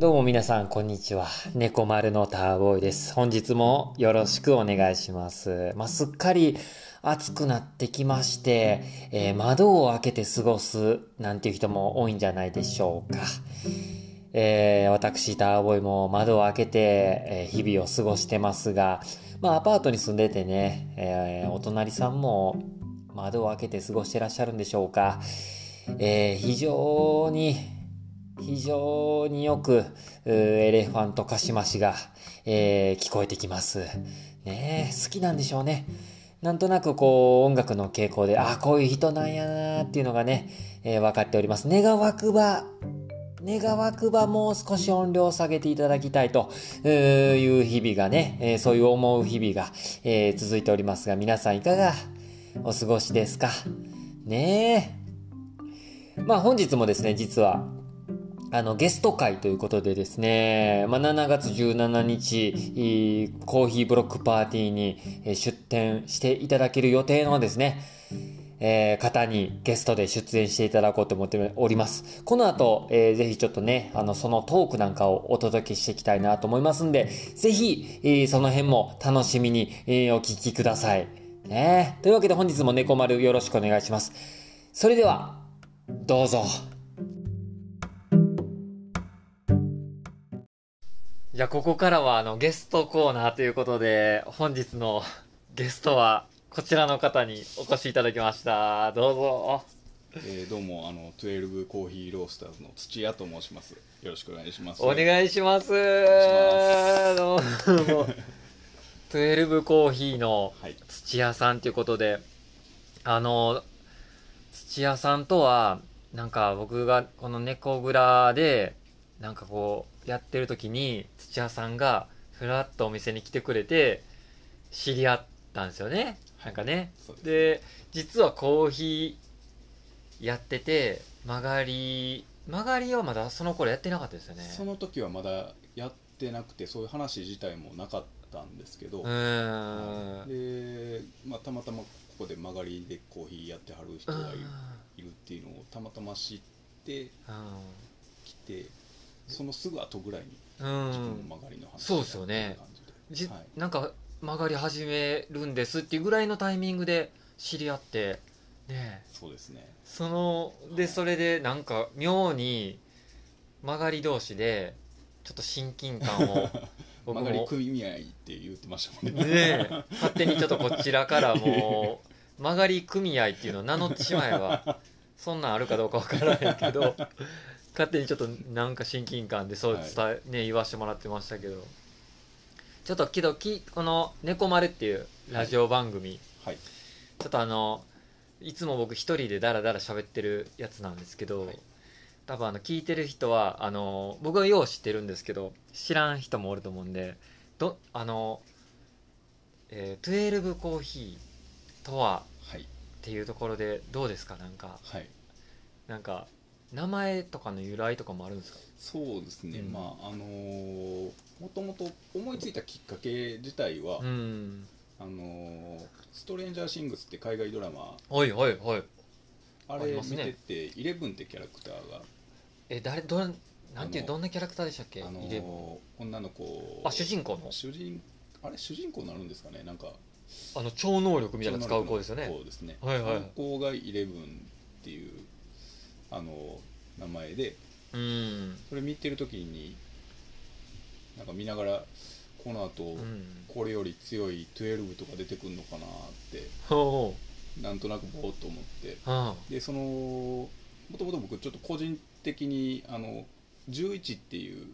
どうも皆さん、こんにちは。猫丸のターボーイです。本日もよろしくお願いします。まあ、すっかり暑くなってきまして、えー窓を開けて過ごすなんていう人も多いんじゃないでしょうか。えー私、ターボーイも窓を開けて、えー日々を過ごしてますが、まあ、アパートに住んでてね、えーお隣さんも窓を開けて過ごしてらっしゃるんでしょうか。えー非常に、非常によく、エレファントカシマシが、えー聞こえてきます。ね好きなんでしょうね。なんとなくこう、音楽の傾向で、あ、こういう人なんやなーっていうのがね、えー分かっております。願わくば、願わくばもう少し音量を下げていただきたいという日々がね、えーそういう思う日々が、えー続いておりますが、皆さんいかがお過ごしですか？ねえ。まあ本日もですね、実は、あの、ゲスト会ということでですね、まあ、7月17日、コーヒーブロックパーティーにえー出展していただける予定のですね、えー方にゲストで出演していただこうと思っております。この後、えーぜひちょっとね、あの、そのトークなんかをお届けしていきたいなと思いますんで、ぜひ、えーその辺も楽しみに、えーお聞きください。ねというわけで本日も猫丸よろしくお願いします。それでは、どうぞ。じゃあここからはあのゲストコーナーということで本日の ゲストはこちらの方にお越しいただきました。どうぞ。えーどうもあの12コーヒーロースターズの土屋と申します。よろしくお願いします。お願いします。しどうも。12コーヒーのはい。土屋さんということであの土屋さんとはなんか僕がこの猫蔵でなんかこうやってる時に土屋さんがふらっとお店に来てくれて知り合ったんですよね。なんかね。で実はコーヒーやってて曲がり曲がりはまだその頃やってなかったですよね。その時はまだやってなくてそういう話自体もなかったんですけど、で、まあ、たまたまここで曲がりでコーヒーやってはる人がいるいるっていうのをたまたま知ってきてそのすぐ後ぐらいにうん。自分うんの曲がりの話そうですよね。感じはい。なんか曲がり始めるんですっていうぐらいのタイミングで知り合ってねえ。そうですね。そのでそれでなんか妙に曲がり同士でちょっと親近感を 僕曲がりも組合って言ってましたもんね。ねえ。勝手にちょっとこちらからもう曲がり組合っていうのを名乗ってしまえばそんなんあるかどうかわからへんけど勝手にちょっとなんか親近感でそう伝え、ね言わしてもらってましたけど。ちょっとけどきこの「猫丸」っていうラジオ番組、はい。ちょっとあのいつも僕一人でダラダラ喋ってるやつなんですけど、はい。多分あの聞いてる人はあの僕はよう知ってるんですけど知らん人もおると思うんでどあの、えー、12コーヒーとははい。っていうところでどうですか？なんか。はい。なんか名前とかの由来とかもあるんですか？そうですね、うん。まああのーもともと思いついたきっかけ自体は、うん。あのーストレンジャーシングスって海外ドラマはいはいはい。あれ見てて、イレブンってキャラクターが、え誰どんなんていうどんなキャラクターでしたっけ？あのイレブン。ー女の子。あ主人公の？主人あれ主人公になるんですかね？なんかあの超能力みたいなの使う子ですよね。そうですね、はいはい。子がイレブンっていうあの名前で。うん。それ見てる時になんか見ながらこの後、うん。これより強い12とか出てくるのかなってほうなんとなくぼーっと思って。あでそのもともと僕ちょっと個人的にあの11っていう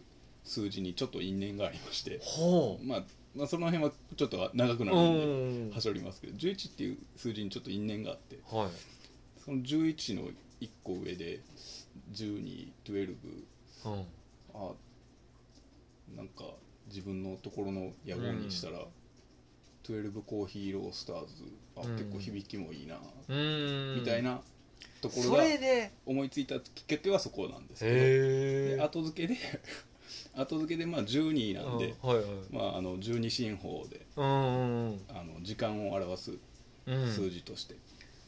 数字にちょっと因縁がありまして、ほまあ、まあその辺はちょっと長くなうるうんん。で端折りますけど11っていう数字にちょっと因縁があって。はい。その11の1個上で1212うんあなんか自分のところの野望にしたら、12コーヒーロースターズあ、うん結構響きもいいな、みたいなところが思いついたきっかけはそこなんですけど後付けで後付けでまあ12なんで、まあ、あの12進法であの時間を表す数字として、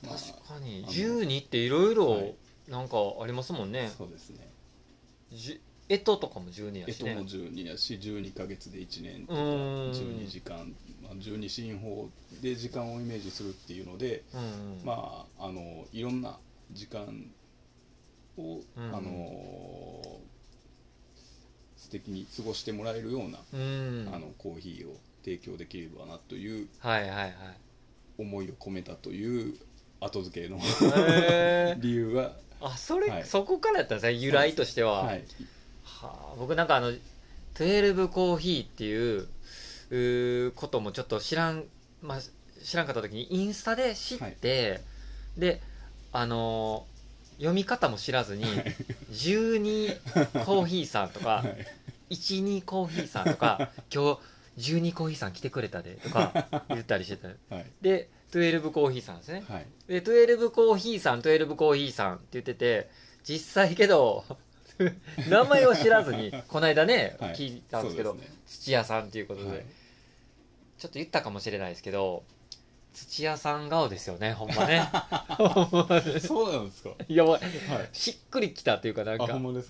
確かに。あの12っていろいろはい。なんかありますもんね。そうですね。じ干支とかも12やしね。干支も12やし12ヶ月で1年とかうん。12時間、まあ、12進法で時間をイメージするっていうので、うんうん。まああのいろんな時間を、うん。あの素敵に過ごしてもらえるような、うん。あのコーヒーを提供できればなというはいはいはい。思いを込めたという後付けの 理由は、あそれ、はい。そこからやったんですね由来としては、はい、はあ、僕なんかあの12コーヒーっていうこともちょっと知らん、まあ、知らんかった時にインスタで知って、であのー読み方も知らずに12コーヒーさんとかはい。12コーヒーさんとか 今日12コーヒーさん来てくれたでとか言ったりしてた。はい。で12コーヒーさんですね。はい。で12コーヒーさん12コーヒーさんって言ってて実際けど 名前を知らずにこの間ね、はい。聞いたんですけどね。土屋さんっていうことで、はい。ちょっと言ったかもしれないですけど土屋さん顔ですよね ほんまね。そうなんですか。いやもうはい。しっくりきたっていうかなんか。あほんまです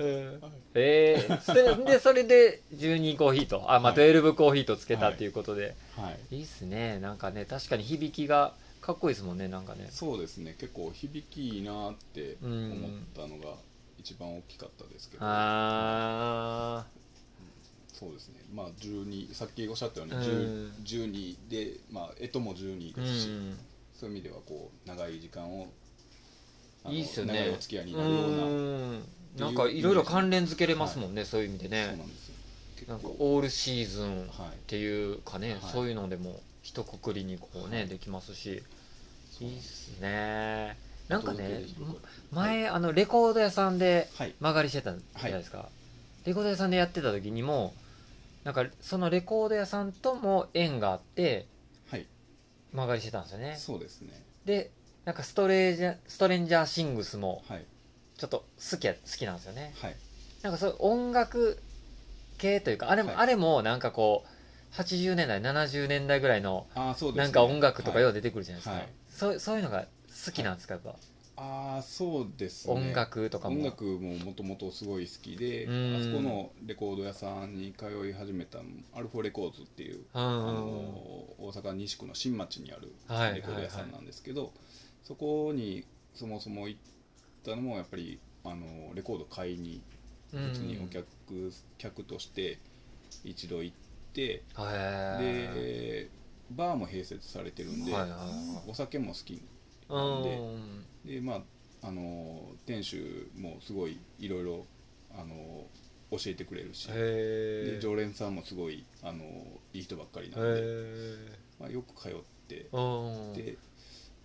えー、それでそれで12コーヒーとあまあはい12コーヒーとつけたっていうことで、はい。い、いっすね。なんかね確かに響きがかっこいいですもんねなんかね。そうですね。結構響きいいなって思ったのが一番大きかったですけど、あそうですね。まあ12さっきおっしゃったように、うん。10 12でまあ干支も12ーですし、うん。そういう意味ではこう長い時間をいいっすよね。長いお付き合いになるような、うん。なんかいろいろ関連付けれますもんね、そういう意味でそうねなんですよ。結なんか構オールシーズンっはい。ていうかね、はい。そういうのでも一括りにこうね、はい。できますし。いいっすね。なんかね前、あのレコード屋さんではい。曲がりしてたじゃないですか、レコード屋さんでやってた時にもなんかそのレコード屋さんとも縁があってはい。曲がりしてたんですよね。そうですね。でなんかストレージャストレンジャーシングスもはい。ちょっと好きや好きなんですよね。はい。なんかそういう音楽系というかあれも、はい。あれもなんかこう80年代70年代ぐらいのああそうですね。なんか音楽とかよはい。う出てくるじゃないですか、はい。そうそういうのが好きなんですかやっぱ、ああそうですね。音楽とかも。音楽ももともとすごい好きでうん。あそこのレコード屋さんに通い始めたのアルフォレコーズっていう、うんあの大阪西区の新町にあるはいレコード屋さんなんですけど、そこにそもそも行ったのもやっぱりあのレコード買いにうん普通にお客,、客として一度行ってでバーも併設されてるんで、はいはいはいお酒も好き。うなんでん。でまああの店主もすごいいろいろあの教えてくれるしで常連さんもすごいあのいい人ばっかりなんで、へまあ、よく通ってで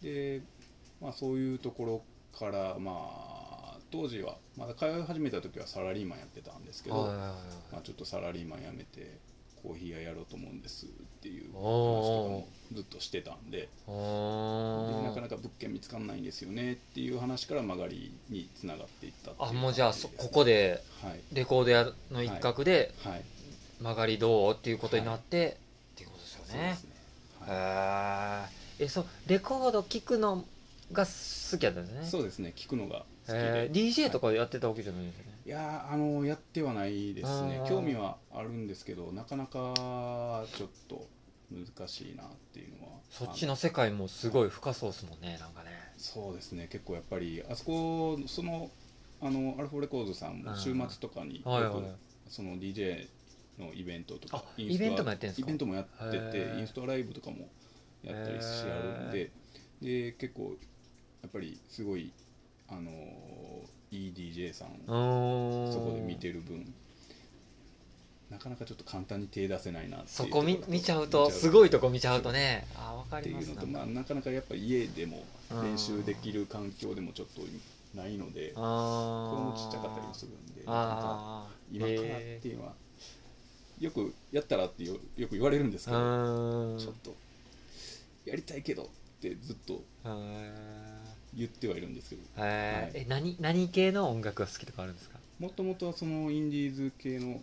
で、まあ、そういうところからまあ当時はまだ通い始めた時はサラリーマンやってたんですけど、まあ、ちょっとサラリーマン辞めてコーヒー屋やろうと思うんですっていう話とかもずっとしてたんで。おでなかなか物件見つかんないんですよねっていう話から曲がりにつながっていったっていうあもうじゃあそここではい。レコード屋の一角ではい。曲がりどうっていうことになって、っていうことですよね。そうですね、はい。へええそうレコード聴くのが好きだったんですね。そうですね。聞くのが好きで、えー。DJ とかやってたわけじゃないんですよね、いやーあのやってはないですね。興味はあるんですけどなかなかちょっと難しいなっていうのは。そっちの世界もすごい深そうですもんねなんかね。そうですね。結構やっぱりあそこそのあのアルフォレコー。ドさんも週末とかによく、その DJ のイベントとかあイベントもやってんですか？イベントもやっててインストライブとかもやったりしあるんで。で結構やっぱりすごいあのいい DJ さん。をうんそこで見てる分。なかなかちょっと簡単に手出せないなってそこ見見ちゃうと。すごいとこ見ちゃうとね。あ分かってります。いうのとまあなんか。なかやっぱり家でもうん。練習できる環境でもちょっとないのであ子供ちっちゃかったりもするんでなかなか今からっていうのはよくやったらってよよく言われるんですけうどちょっとやりたいけどってずっとへ言ってはいるんですけど。ー。へーえ何何系の音楽が好きとかあるんですか？もともとはそのインディーズ系の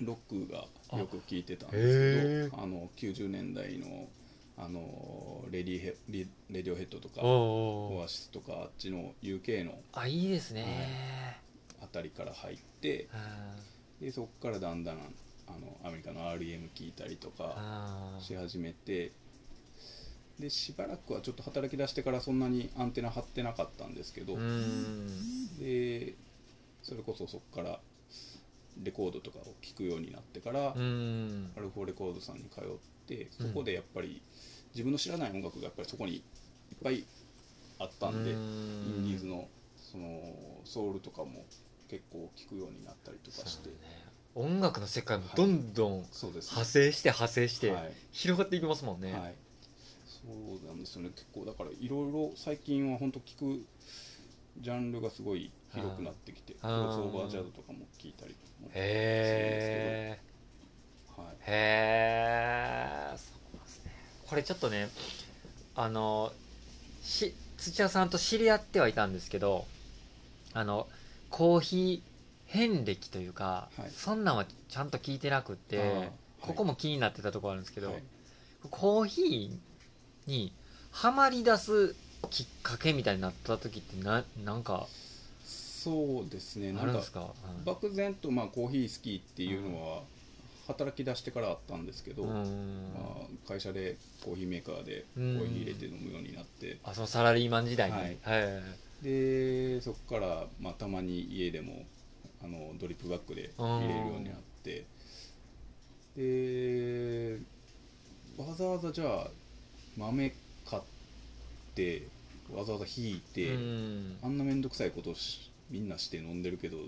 ロックがよく聴いてたんでへすけどあの90年代のあのレディヘレレディオヘッドとかおオアシスとかあっちの UK のあいいですね、ああたりから入ってでそこからだんだんあのアメリカの RM 聞いたりとかし始めてでしばらくはちょっと働き出してからそんなにアンテナ張ってなかったんですけどでそれこそそこからレコードとかを聴くようになってからアルフォーレコードさんに通ってそこでやっぱり自分の知らない音楽がやっぱりそこにいっぱいあったんでインディーズのそのソウルとかも結構聴くようになったりとかして、ね、音楽の世界もどんどん派生して派生して広がっていきますもんね、はいはい、そうなんですよね。結構だからいろいろ最近は本当聞くジャンルがすごい広くなってきてクロスオーバージャズとかも聞いたりもするんですけど。はい、へえそうですね。これちょっとねあのし土屋さんと知り合ってはいたんですけどあのコーヒー遍歴というか、はい、そんなんはちゃんと聞いてなくて、はい、ここも気になってたところあるんですけど、はい、コーヒーにはまり出すきっかけみたいになった時ってななんかそうですね。なんか漠然とまあコーヒー好きっていうのは働き出してからあったんですけど、まあ、会社でコーヒーメーカーでコーヒー入れて飲むようになって。あそのサラリーマン時代に、はい、はい、でそこから、まあ、たまに家でもあのドリップバッグで入れるようになって。でわざわざじゃあ豆買ってわざわざ引いて、あんな面倒くさいことしみんなして飲んでるけど、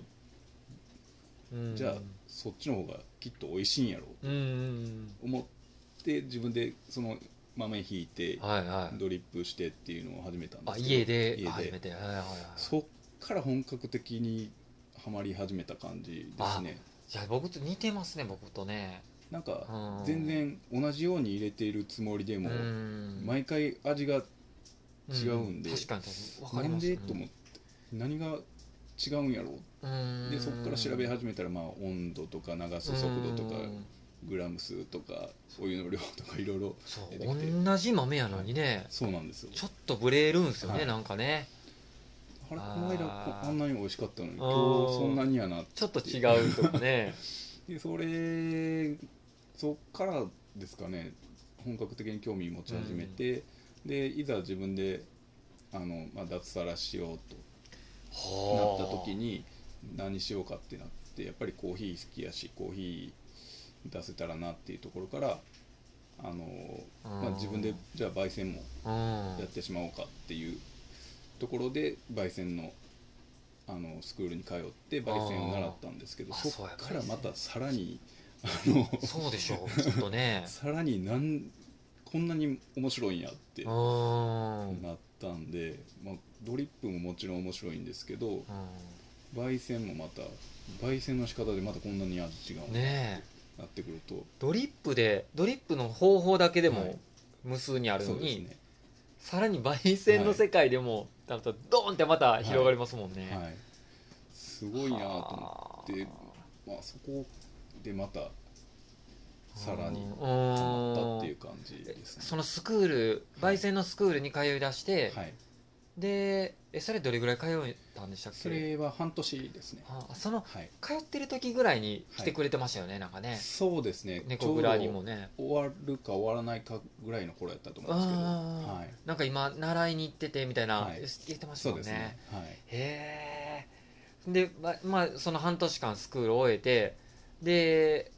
じゃあそっちの方がきっと美味しいんやろうと思って自分でその豆引いてドリップしてっていうのを始めたんですけど、家で？始めて、はいはいはい、そっから本格的にはまり始めた感じですね。じゃあ僕と似てますね僕とねなんか全然同じように入れているつもりでも毎回味が違うんで、うん、確かになんで？と思って。何が違うんやろ？うでそこから調べ始めたら、まあ、温度とか流す速度とかグラム数とかお湯の量とかいろいろ同じ豆やのにね、はい、そうなんですよ。ちょっとブレるんですよね、はい、なんかね。あれこの間あんなに美味しかったのに今日そんなにやなちょっと違うとかね。でそれそっからですかね本格的に興味持ち始めて、でいざ自分であの、まあ、脱サラしようとなった時に何しようかってなってやっぱりコーヒー好きやしコーヒー出せたらなっていうところからあの、まあ、自分でじゃあ焙煎もやってしまおうかっていうところで焙煎のあのスクールに通って焙煎を習ったんですけどそこからまたさらに そうでしょうちょっとね。さらに何こんなに面白いんやってなったんで、まあ、ドリップももちろん面白いんですけど焙煎もまた焙煎の仕方でまたこんなに味違うねなってくると。ドリップでドリップの方法だけでも無数にあるのに、ね、さらに焙煎の世界でも、はい、ドーンってまた広がりますもんね、はい。はい、すごいなと思って、まあ、そこでまたさらにハマったっていう感じですね。そのスクール焙煎のスクールに通い出して、はい、でえそれどれぐらい通えたんでしたっけ？それは半年ですね。あその、はい、通ってる時ぐらいに来てくれてましたよね、はい、なんかね。そうですね。猫蔵にもね。終わるか終わらないかぐらいの頃やったと思うんですけど、はい、なんか今習いに行っててみたいな、言ってましたもんね。ね、はい、へえでままあその半年間スクールを終えてで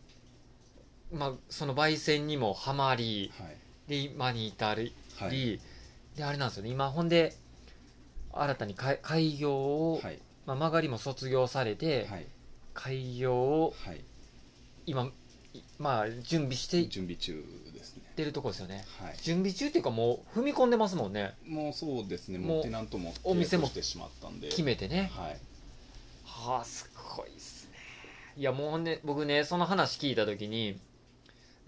まあ、その焙煎にもはまり、はい、で今に至り、はい、であれなんですよね。今ほんで新たに開業を、はい、まあ、曲がりも卒業されて、開業を、今まあ準備して準備中ですね。てるとこですよね、準備中っていうかもう踏み込んでますもんね。もうそうですね。もうテナントもお店もしてしまったんで。決めてね。はい。はあすいやもうね僕ねその話聞いた時に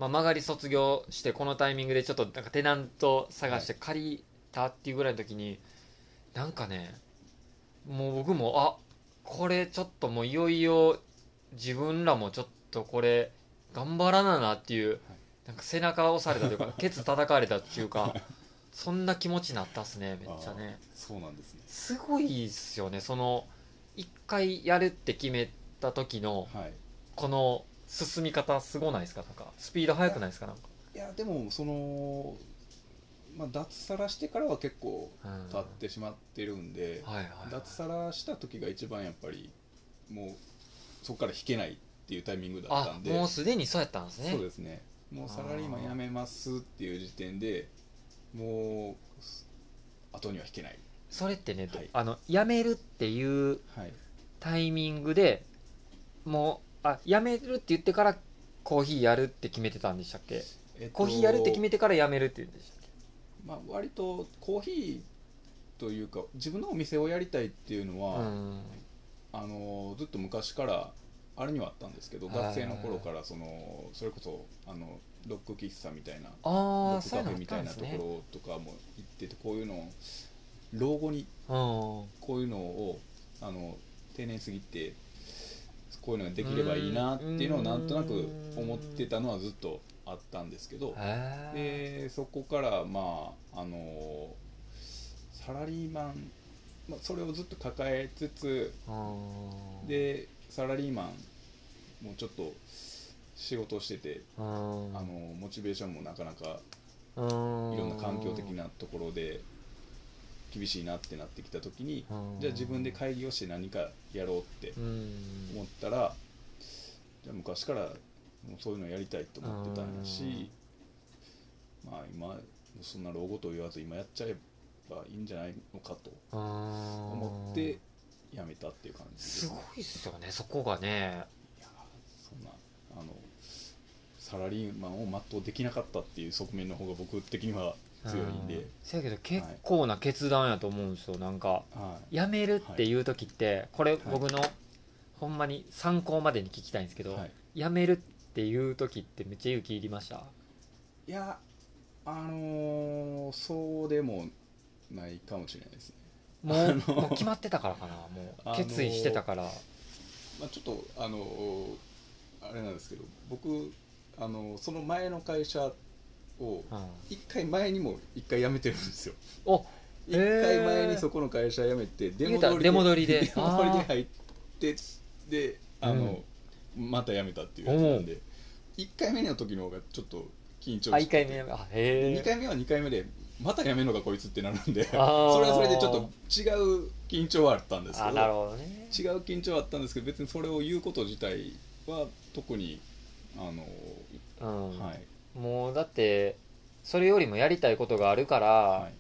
まあ、曲がり卒業してこのタイミングでちょっとなんかテナント探して借りたっていうぐらいの時に、なんかねもう僕もあこれちょっともういよいよ自分らもちょっとこれ頑張らななっていう、なんか背中を押されたというか ケツ叩かれたっていうかそんな気持ちになったっすねめっちゃね。そうなんですね。すごいっすよねその一回やるって決めた時のはい。この進み方すごないですか？なんかスピード速くないですか？なんか。いやでもそのまあ脱サラしてからは結構うん。経ってしまってるんで、はいはいはい。脱サラした時が一番やっぱりもうそこから引けないっていうタイミングだったあんで。もうすでにそうやったんですね。そうですね。もうサラリーマン辞めますっていう時点でもう後には引けない。それってね、はい。あの辞めるっていうはい。タイミングでもうあ辞めるって言ってからコーヒーやるって決めてたんでしたっけ？えっとコーヒーやるって決めてから辞めるって言うんでしたっけ？まあ、割とコーヒーというか自分のお店をやりたいっていうのは、うん。あのずっと昔からあれにはあったんですけどはい。学生の頃からそのそれこそあのロック喫茶みたいなあロックカフェみたいなところとかも行っててこういうのを老後にうん。こういうのをあの定年過ぎてこういうのができればいいなっていうのをなんとなく思ってたのはずっとあったんですけど。でそこからまああのサラリーマン、まあ、それをずっと抱えつつうんでサラリーマンもちょっと仕事をしてて、うんあのモチベーションもなかなかうんいろんな環境的なところで厳しいなってなってきた時にうん。じゃあ自分で会議をして何かやろうってうん。思ったらじゃあ昔からもうそういうのやりたいと思ってたんやしまあ今そんな老後と言わず今やっちゃえばいいんじゃないのかと思思ってやめたっていう感じで。すごいっすよねそこがね。いやそんなあのサラリーマンを全うできなかったっていう側面の方が僕的には強いんで。うん、せやけど結構な決断やと思うんですよ。なんかはい。辞めるっていう時ってこれい僕のほんまに参考までに聞きたいんですけど、はい。辞めるっていう時ってめっちゃ勇気いりました？いやあのーそうでもないかもしれないですね。もうもう決まってたからかな。もあのう決意してたから、まあ、ちょっとあのあれなんですけど僕あのその前の会社をうん。一回前にも一回辞めてるんですよ。お一回前にそこの会社辞めて出戻りで。出戻りで入ってであの、また辞めたっていうやつなんで。一回目の時の方がちょっと緊張あ1して回目あへえ2回目は2回目でまた辞めるのかこいつってなるんでそれはそれでちょっと違う緊張はあったんですけどあなるほどね。違う緊張はあったんですけど別にそれを言うこと自体は特にあの、うん、はいもうだってそれよりもやりたいことがあるからはい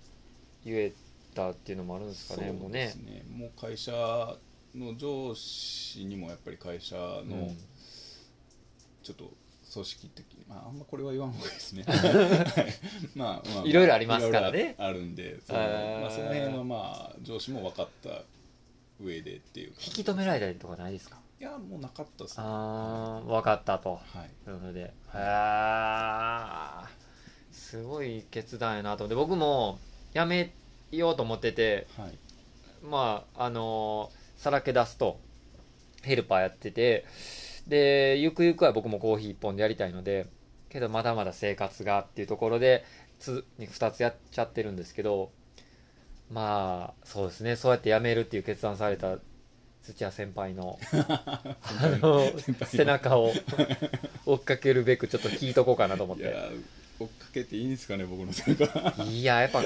言えたっていうのもあるんですかね、もうね。もう会社の上司にもやっぱり会社のうん。ちょっと組織的に、まあ、あんまこれは言わん方がいいですね。は いまあまあまあいろいろありますからね。あるんでその,、まあ、その辺はまあ上司も分かった上でっていう感じ引き止められたりとかないですか？いやもうなかったですね。ああ分かったと。はい。なので。へえすごい決断やなと。思って僕も辞めようと思っててはい。まああのさらけ出すとヘルパーやっててでゆくゆくは僕もコーヒー一本でやりたいのでけどまだまだ生活がっていうところでつ2つやっちゃってるんですけどまあそうですね。そうやって辞めるっていう決断された土屋先輩の あの背中を追っかけるべくちょっと聞いとこうかなと思って。いや追っかけていいんですかね僕の背中いややっぱ い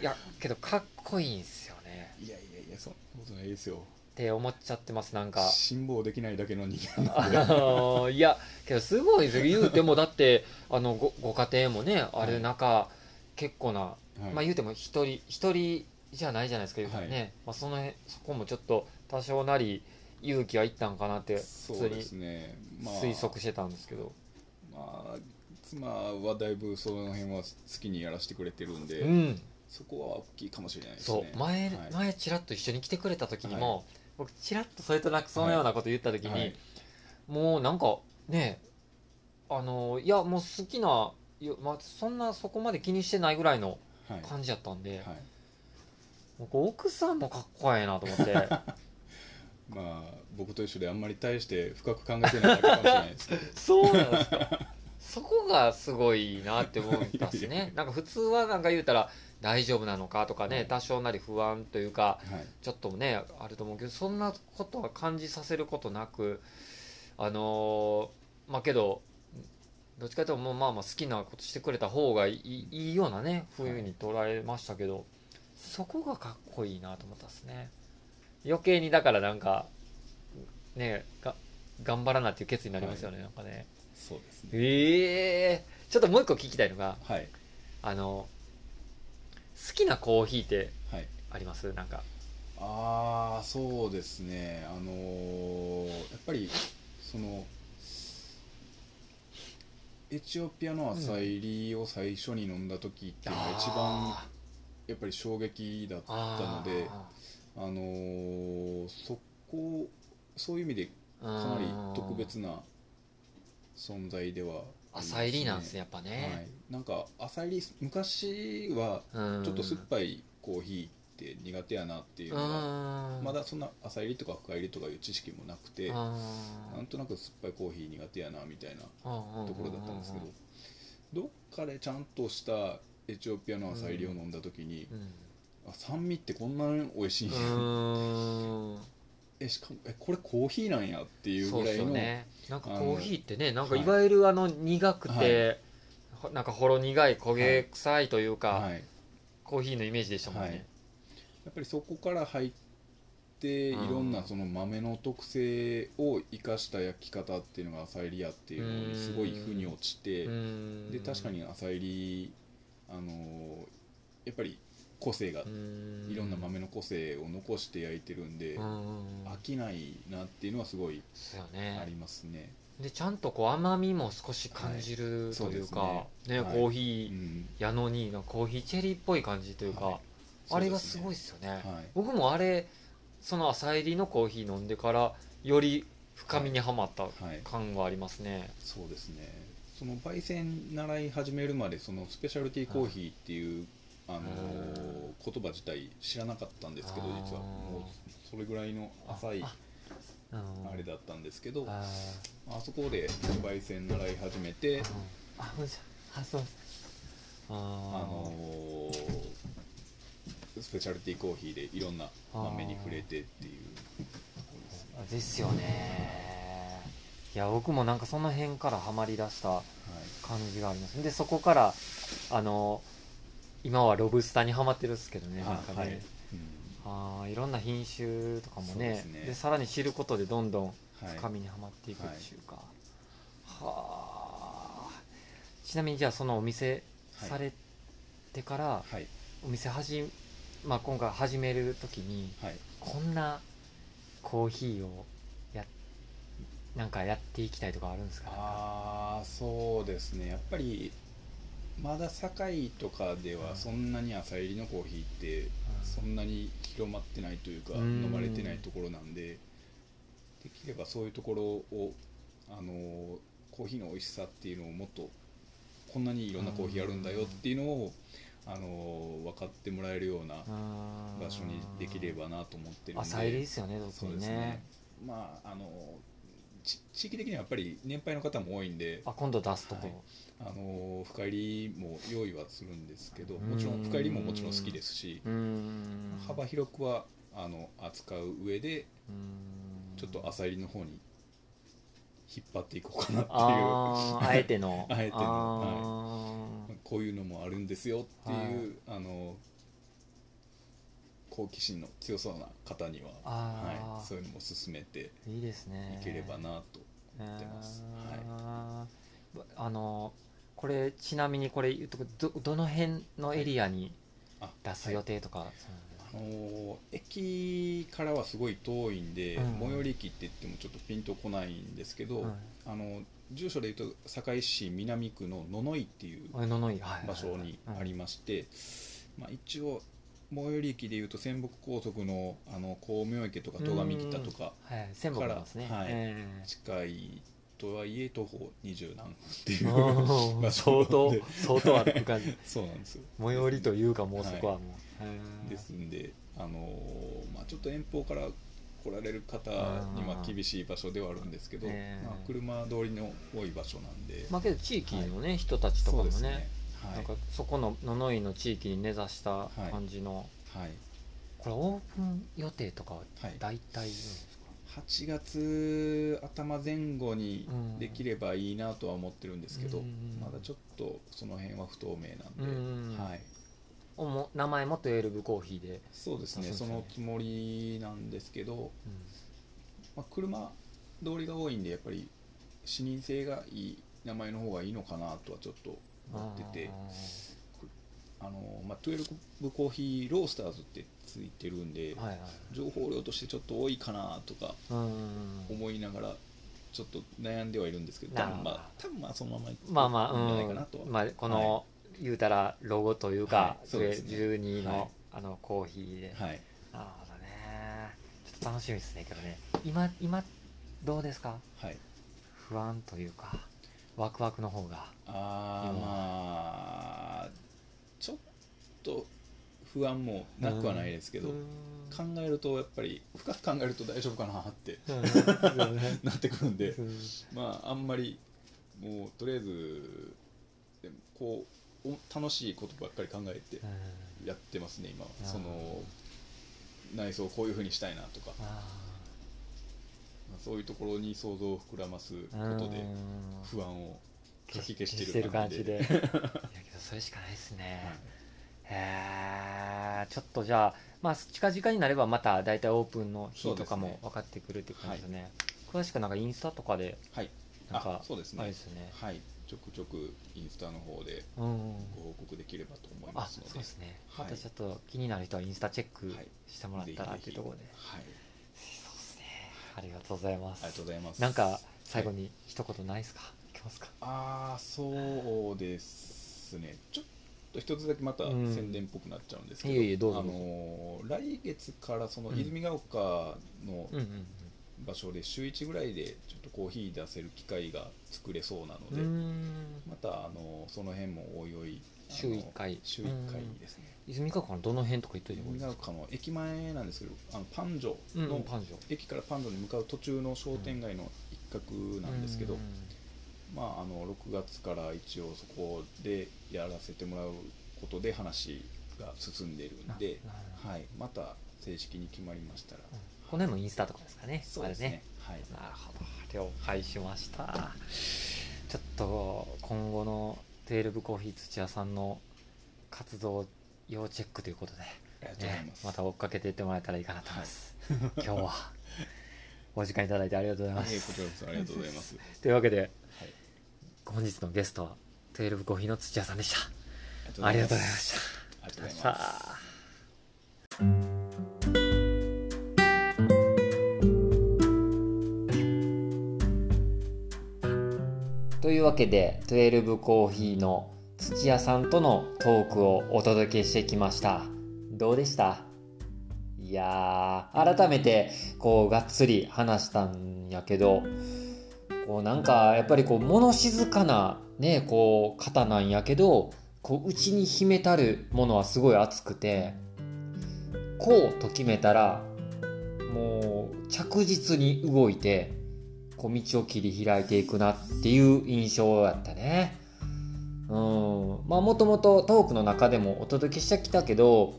やけどかっこいいんすよね。いやいやいやそんなことないですよ。って思っちゃってますなんか。辛抱できないだけの人間あなんで。のいやけどすごいですよ。言うてもだってあのごご家庭もねあれ中、結構な、はい。まあ言うても一人一人じゃないじゃないですか言うたらね、まあ、その辺そこもちょっと多少なり勇気はいったんかなって普通に推測してたんですけど、まあ妻はだいぶその辺は好きにやらせてくれてるんで、うん。そこは大きいかもしれないですね。そう。前、はい。前ちらっと一緒に来てくれた時にも、は僕ちらっとそれとなくそのようなこと言った時に、はい。もうなんかねあのいやもう好きなまあ、そんなそこまで気にしてないぐらいのはい。感じやったんで、はい僕奥さんもかっこええなと思って。まあ僕と一緒であんまり大して深く考えてないだけかもしれないですけど そうなんですか。そこがすごいなって思ったっすいやいねなんか普通はなんか言うたら大丈夫なのかとかね、はい。多少なり不安というかはい。ちょっとねあると思うけどそんなことは感じさせることなくあのーまあけどどっちかというともうまあまあ好きなことしてくれた方がいいいいようなねふうに捉えましたけど、そこがかっこいいなと思ったですね。余計にだからなんかねが頑張らなっていう決意になりますよね、なんかね。そうですね。ええ。ちょっともう一個聞きたいのがはい。あの好きなコーヒーってはい。あります？なんか。ああそうですね。あのーやっぱりそのエチオピアの朝入りを最初に飲んだ時っていうのが一番あやっぱり衝撃だったーのであのーそこそういう意味であかなりー特別な存在ではあります朝入りなんですねやっぱはい。ね、、なんか朝入り昔はうん。ちょっと酸っぱいコーヒーって苦手やなっていうのがうん。まだそんな朝入りとか深入りとかいう知識もなくてあなんとなく酸っぱいコーヒー苦手やなみたいなーところだったんですけどどっかでちゃんとしたエチオピアの朝入りを飲んだ時にうん。あ酸味ってこんなに美味しいんや。うん。えしかもえこれコーヒーなんやっていうぐらいのよね。なんかコーヒーってねなんかはい。いわゆるあの苦くて、ほなんかほろ苦い焦げ臭いというか、はい。コーヒーのイメージでしたもんね、はい。やっぱりそこから入っていうんろんなその豆の特性を生かした焼き方っていうのが朝入りやっていうのにすごい腑に落ちてうん。で確かに朝入りあのやっぱり個性がうん。いろんな豆の個性を残して焼いてるんでうん。飽きないなっていうのはすごいあね。りますね。でちゃんとこう甘みも少し感じるというか、はいね。はい。コーヒーうん。やのになんかコーヒーチェリーっぽい感じというか、はい。あれがすごいですよね。はい。僕もあれその朝入りのコーヒー飲んでからより深みにはまったはい。感はありますね、そうですねその焙煎習い始めるまでそのスペシャルティーコーヒーっていう、あのー言葉自体知らなかったんですけど実は。もうそれぐらいの浅いあれだったんですけどああそこで焙煎習い始めてー。ああそうです。あのースペシャルティーコーヒーでいろんな豆に触れてっていうですよねいや僕もなんかその辺からハマりだしたはい。感じがあります。でそこからあの今はロブスターにはまってるんですけどねなんかね、あはい。うん。あーいろんな品種とかもね。ですね。でさらに知ることでどんどんはい。深みにはまっていくっていうか、はあちなみにじゃあそのお店はいされてから、はい。お店始め、まあ、今回始める時にはい。こんなコーヒーをやなんかやっていきたいとかあるんですか？ああそうですね。やっぱりまだ堺とかではそんなに朝入りのコーヒーってそんなに広まってないというかうん。飲まれてないところなんでできればそういうところをあのコーヒーの美味しさっていうのをもっとこんなにいろんなコーヒーあるんだよっていうのをあの分かってもらえるようなうん場所にできればなと思ってるんで。朝入りですよね特そうにねですね。まああのち地域的にはやっぱり年配の方も多いんであ今度出すと。こ、はい。あの深入りも用意はするんですけどもちろん深入りももちろん好きですし幅広くはあの扱う上でちょっと朝入りの方に引っ張っていこうかなっていう。あえての。あえての こういうのもあるんですよっていう、あの好奇心の強そうな方には、はい、そういうのも進めていいですね。いければなと思ってます。はいあー。あのこれちなみにこれ言うとこどどの辺のエリアにあ出す予定とか、あのー駅からはすごい遠いんで、うん。最寄り駅って言ってもちょっとピンとこないんですけど、はいあの住所で言うと堺市南区の野々井っていう場所にありまして、まあ、一応最寄り駅でいうと仙北高速のあの光明池とか戸上北とかはい仙北なんですね。からはいええ。近いとはいえ徒歩20何分っていう相当 で。相当ある感じ。そうなんですよ。最寄りというかもうそこはもう、へー。ですんで、あのーまあ、ちょっと遠方から来られる方には厳しい場所ではあるんですけど、ええまあ、車通りの多い場所なんで、まあけど地域のね、人たちとかもねそうですねはい。なんかそこの野々井の地域に根ざした感じの、はい。これオープン予定とかははい。大体言うんですか、8月頭前後にうんできればいいなとは思ってるんですけど、うんまだちょっとその辺は不透明なんで、うんはい、おも名前も12ブコーヒーで、そうですね。ねそうのつもりなんですけど、まあ、車通りが多いんでやっぱり視認性がいい名前の方がいいのかなとはちょっと思っててあの、まあ、12ブコーヒーロースターズってついてるんで、はいはい。情報量としてちょっと多いかなとかうん。思いながらちょっっと悩んではいるんですけど多分まあ多分まあそのままいくまあまあいいんじゃないうん。かなとは、まあこの、言うたらロゴというか、はい。ね。12の、はい。あのコーヒーで、はい。なるほどね。ちょっと楽しみですねけどね。今今どうですか？はい。不安というかワクワクの方が。今あーまあちょっと不安もなくはないですけど、うん。考えるとやっぱり深く考えると大丈夫かなって なってくるんでうん。まああんまりもうとりあえずでもこうお楽しいことばっかり考えてうん。やってますね今その内装をこういうふうにしたいなとか、そういうところに想像を膨らますこーとでうん。不安をかき消して消る感じで。いやけどそれしかないですね、へえちょっとじゃあまあ近々になればまた大体オープンの日とかも分かってくるっていう感じですね。詳しくなんかインスタとかではい。なんかあそうですね。あれですよね。はい。ちょくちょくインスタの方でうんご報告できればと思いあますので。そうですね、はい。またちょっと気になる人はインスタチェックはい。してもらったらっていうところで、はいありがとうございます。ありがとうございます。なんか最後に一言ないですか、い、きますか。ああそうですね。ちょっと一つだけまたうん宣伝っぽくなっちゃうんですけど、いえいえどうぞ。あのー来月からそのうん。泉ヶ丘のうんうん場所で週1ぐらいでちょっとコーヒー出せる機会が作れそうなので、またあのその辺もおいおい週一回。週1回ですね。泉ヶ丘のどの辺とか言っといてもいい泉ですか？の駅前なんですけどあのパンジョ。うんの、パンジョ。駅からパンジョに向かう途中の商店街の一角なんですけど、うん。まあ、あの6月から一応そこでやらせてもらうことで話が進んでいるんで、はい、また正式に決まりましたら、うんこの辺もインスタとかですかね。そうですね。はい、なるほど。了解しました。ちょっと今後の12コーヒー土屋さんの活動要チェックということで、ます、ねまた追っかけていってもらえたらいいかなと思います、今日はお時間いただいてありがとうございます、ええこちらこそありがとうございます、というわけではい、本日のゲストは12コーヒーの土屋さんでした。あありがとうございました。ありがとうございさます。あというわけで12コーヒーの土屋さんとのトークをお届けしてきました。どうでした？いやー改めてこうがっつり話したんやけどこうなんかやっぱりこう物静かなねこう方なんやけどこう内に秘めたるものはすごい熱くてこうと決めたらもう着実に動いてこう道を切り開いていくなっていう印象やったね。うん、まあもともとトークの中でもお届けしてきたけど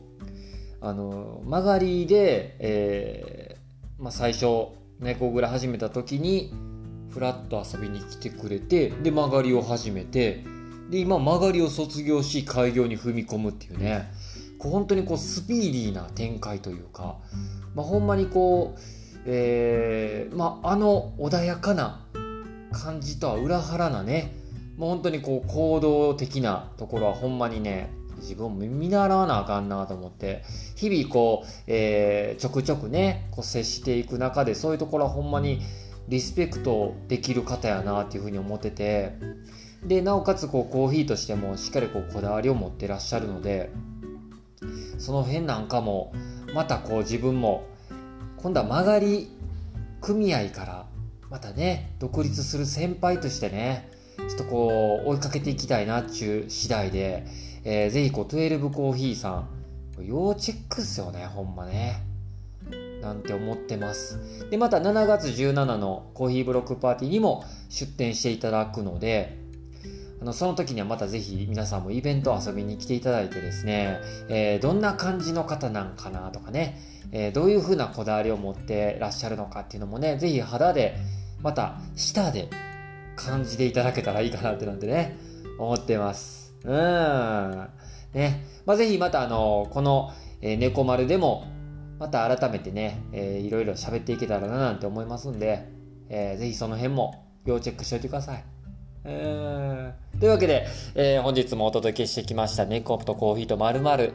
あの曲がりで、えーまあ、最初猫蔵始めた時にフラッと遊びに来てくれてで曲がりを始めてで今曲がりを卒業し開業に踏み込むっていうねこう本当にこうスピーディーな展開というか、まあ、ほんまにこう、えーまあ、あの穏やかな感じとは裏腹なねもう本当にこう行動的なところはほんまにね自分も見習わなあかんなと思って日々こう、えーちょくちょくねこう接していく中でそういうところはほんまにリスペクトできる方やなっていうふうに思っててでなおかつこうコーヒーとしてもしっかりこうこだわりを持ってらっしゃるのでその辺なんかもまたこう自分も今度は曲がり組合からまたね独立する先輩としてねちょっとこう追いかけていきたいなっちゅう次第で、えーぜひこう12コーヒーさん要チェックっすよねほんまね。なんて思ってます。でまた7月17のコーヒーブロックパーティーにも出店していただくのであのその時にはまたぜひ皆さんもイベント遊びに来ていただいてですね、えー、どんな感じの方なんかなとかね、えー、どういう風なこだわりを持ってらっしゃるのかっていうのもね、ぜひ肌で、また舌で感じていただけたらいいかなってなんてね、思ってます。うん。ね。まあ、ぜひまたあの、この、えー、猫丸でも、また改めてね、えー、いろいろ喋っていけたらななんて思いますんで、えー、ぜひその辺も要チェックしておいてください。えー、というわけで、えー、本日もお届けしてきました猫とコーヒーとまるまる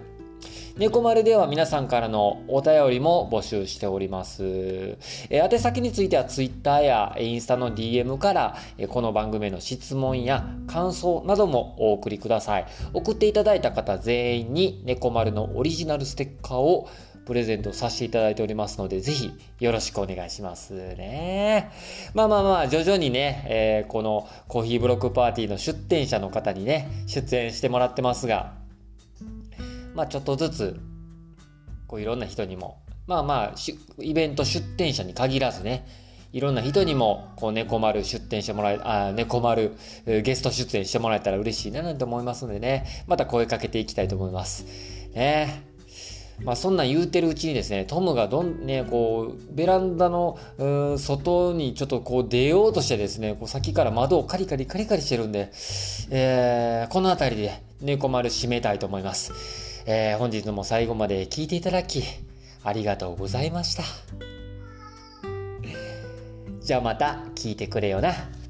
猫丸では皆さんからのお便りも募集しております。えー、宛先については Twitter やインスタの DM から、えー、この番組の質問や感想などもお送りください。送っていただいた方全員に猫丸のオリジナルステッカーをプレゼントさせていただいておりますので、ぜひよろしくお願いしますね。まあまあまあ、徐々にね、えー、このコーヒーブロックパーティーの出店者の方にね、出演してもらってますが、まあちょっとずつ、こういろんな人にも、まあまあ、イベント出店者に限らずね、いろんな人にも、こう、猫丸出店してもらえ、あ、猫丸ゲスト出演してもらえたら嬉しいななんて思いますのでね、また声かけていきたいと思います。ねまあそんなん言うてるうちにですね、トムがどんね、こう、ベランダの、外にちょっとこう出ようとしてですね、こう先から窓をカリカリカリカリしてるんで、えー、この辺りで猫丸締めたいと思います。えー、本日も最後まで聞いていただき、ありがとうございました。じゃあまた聞いてくれよな。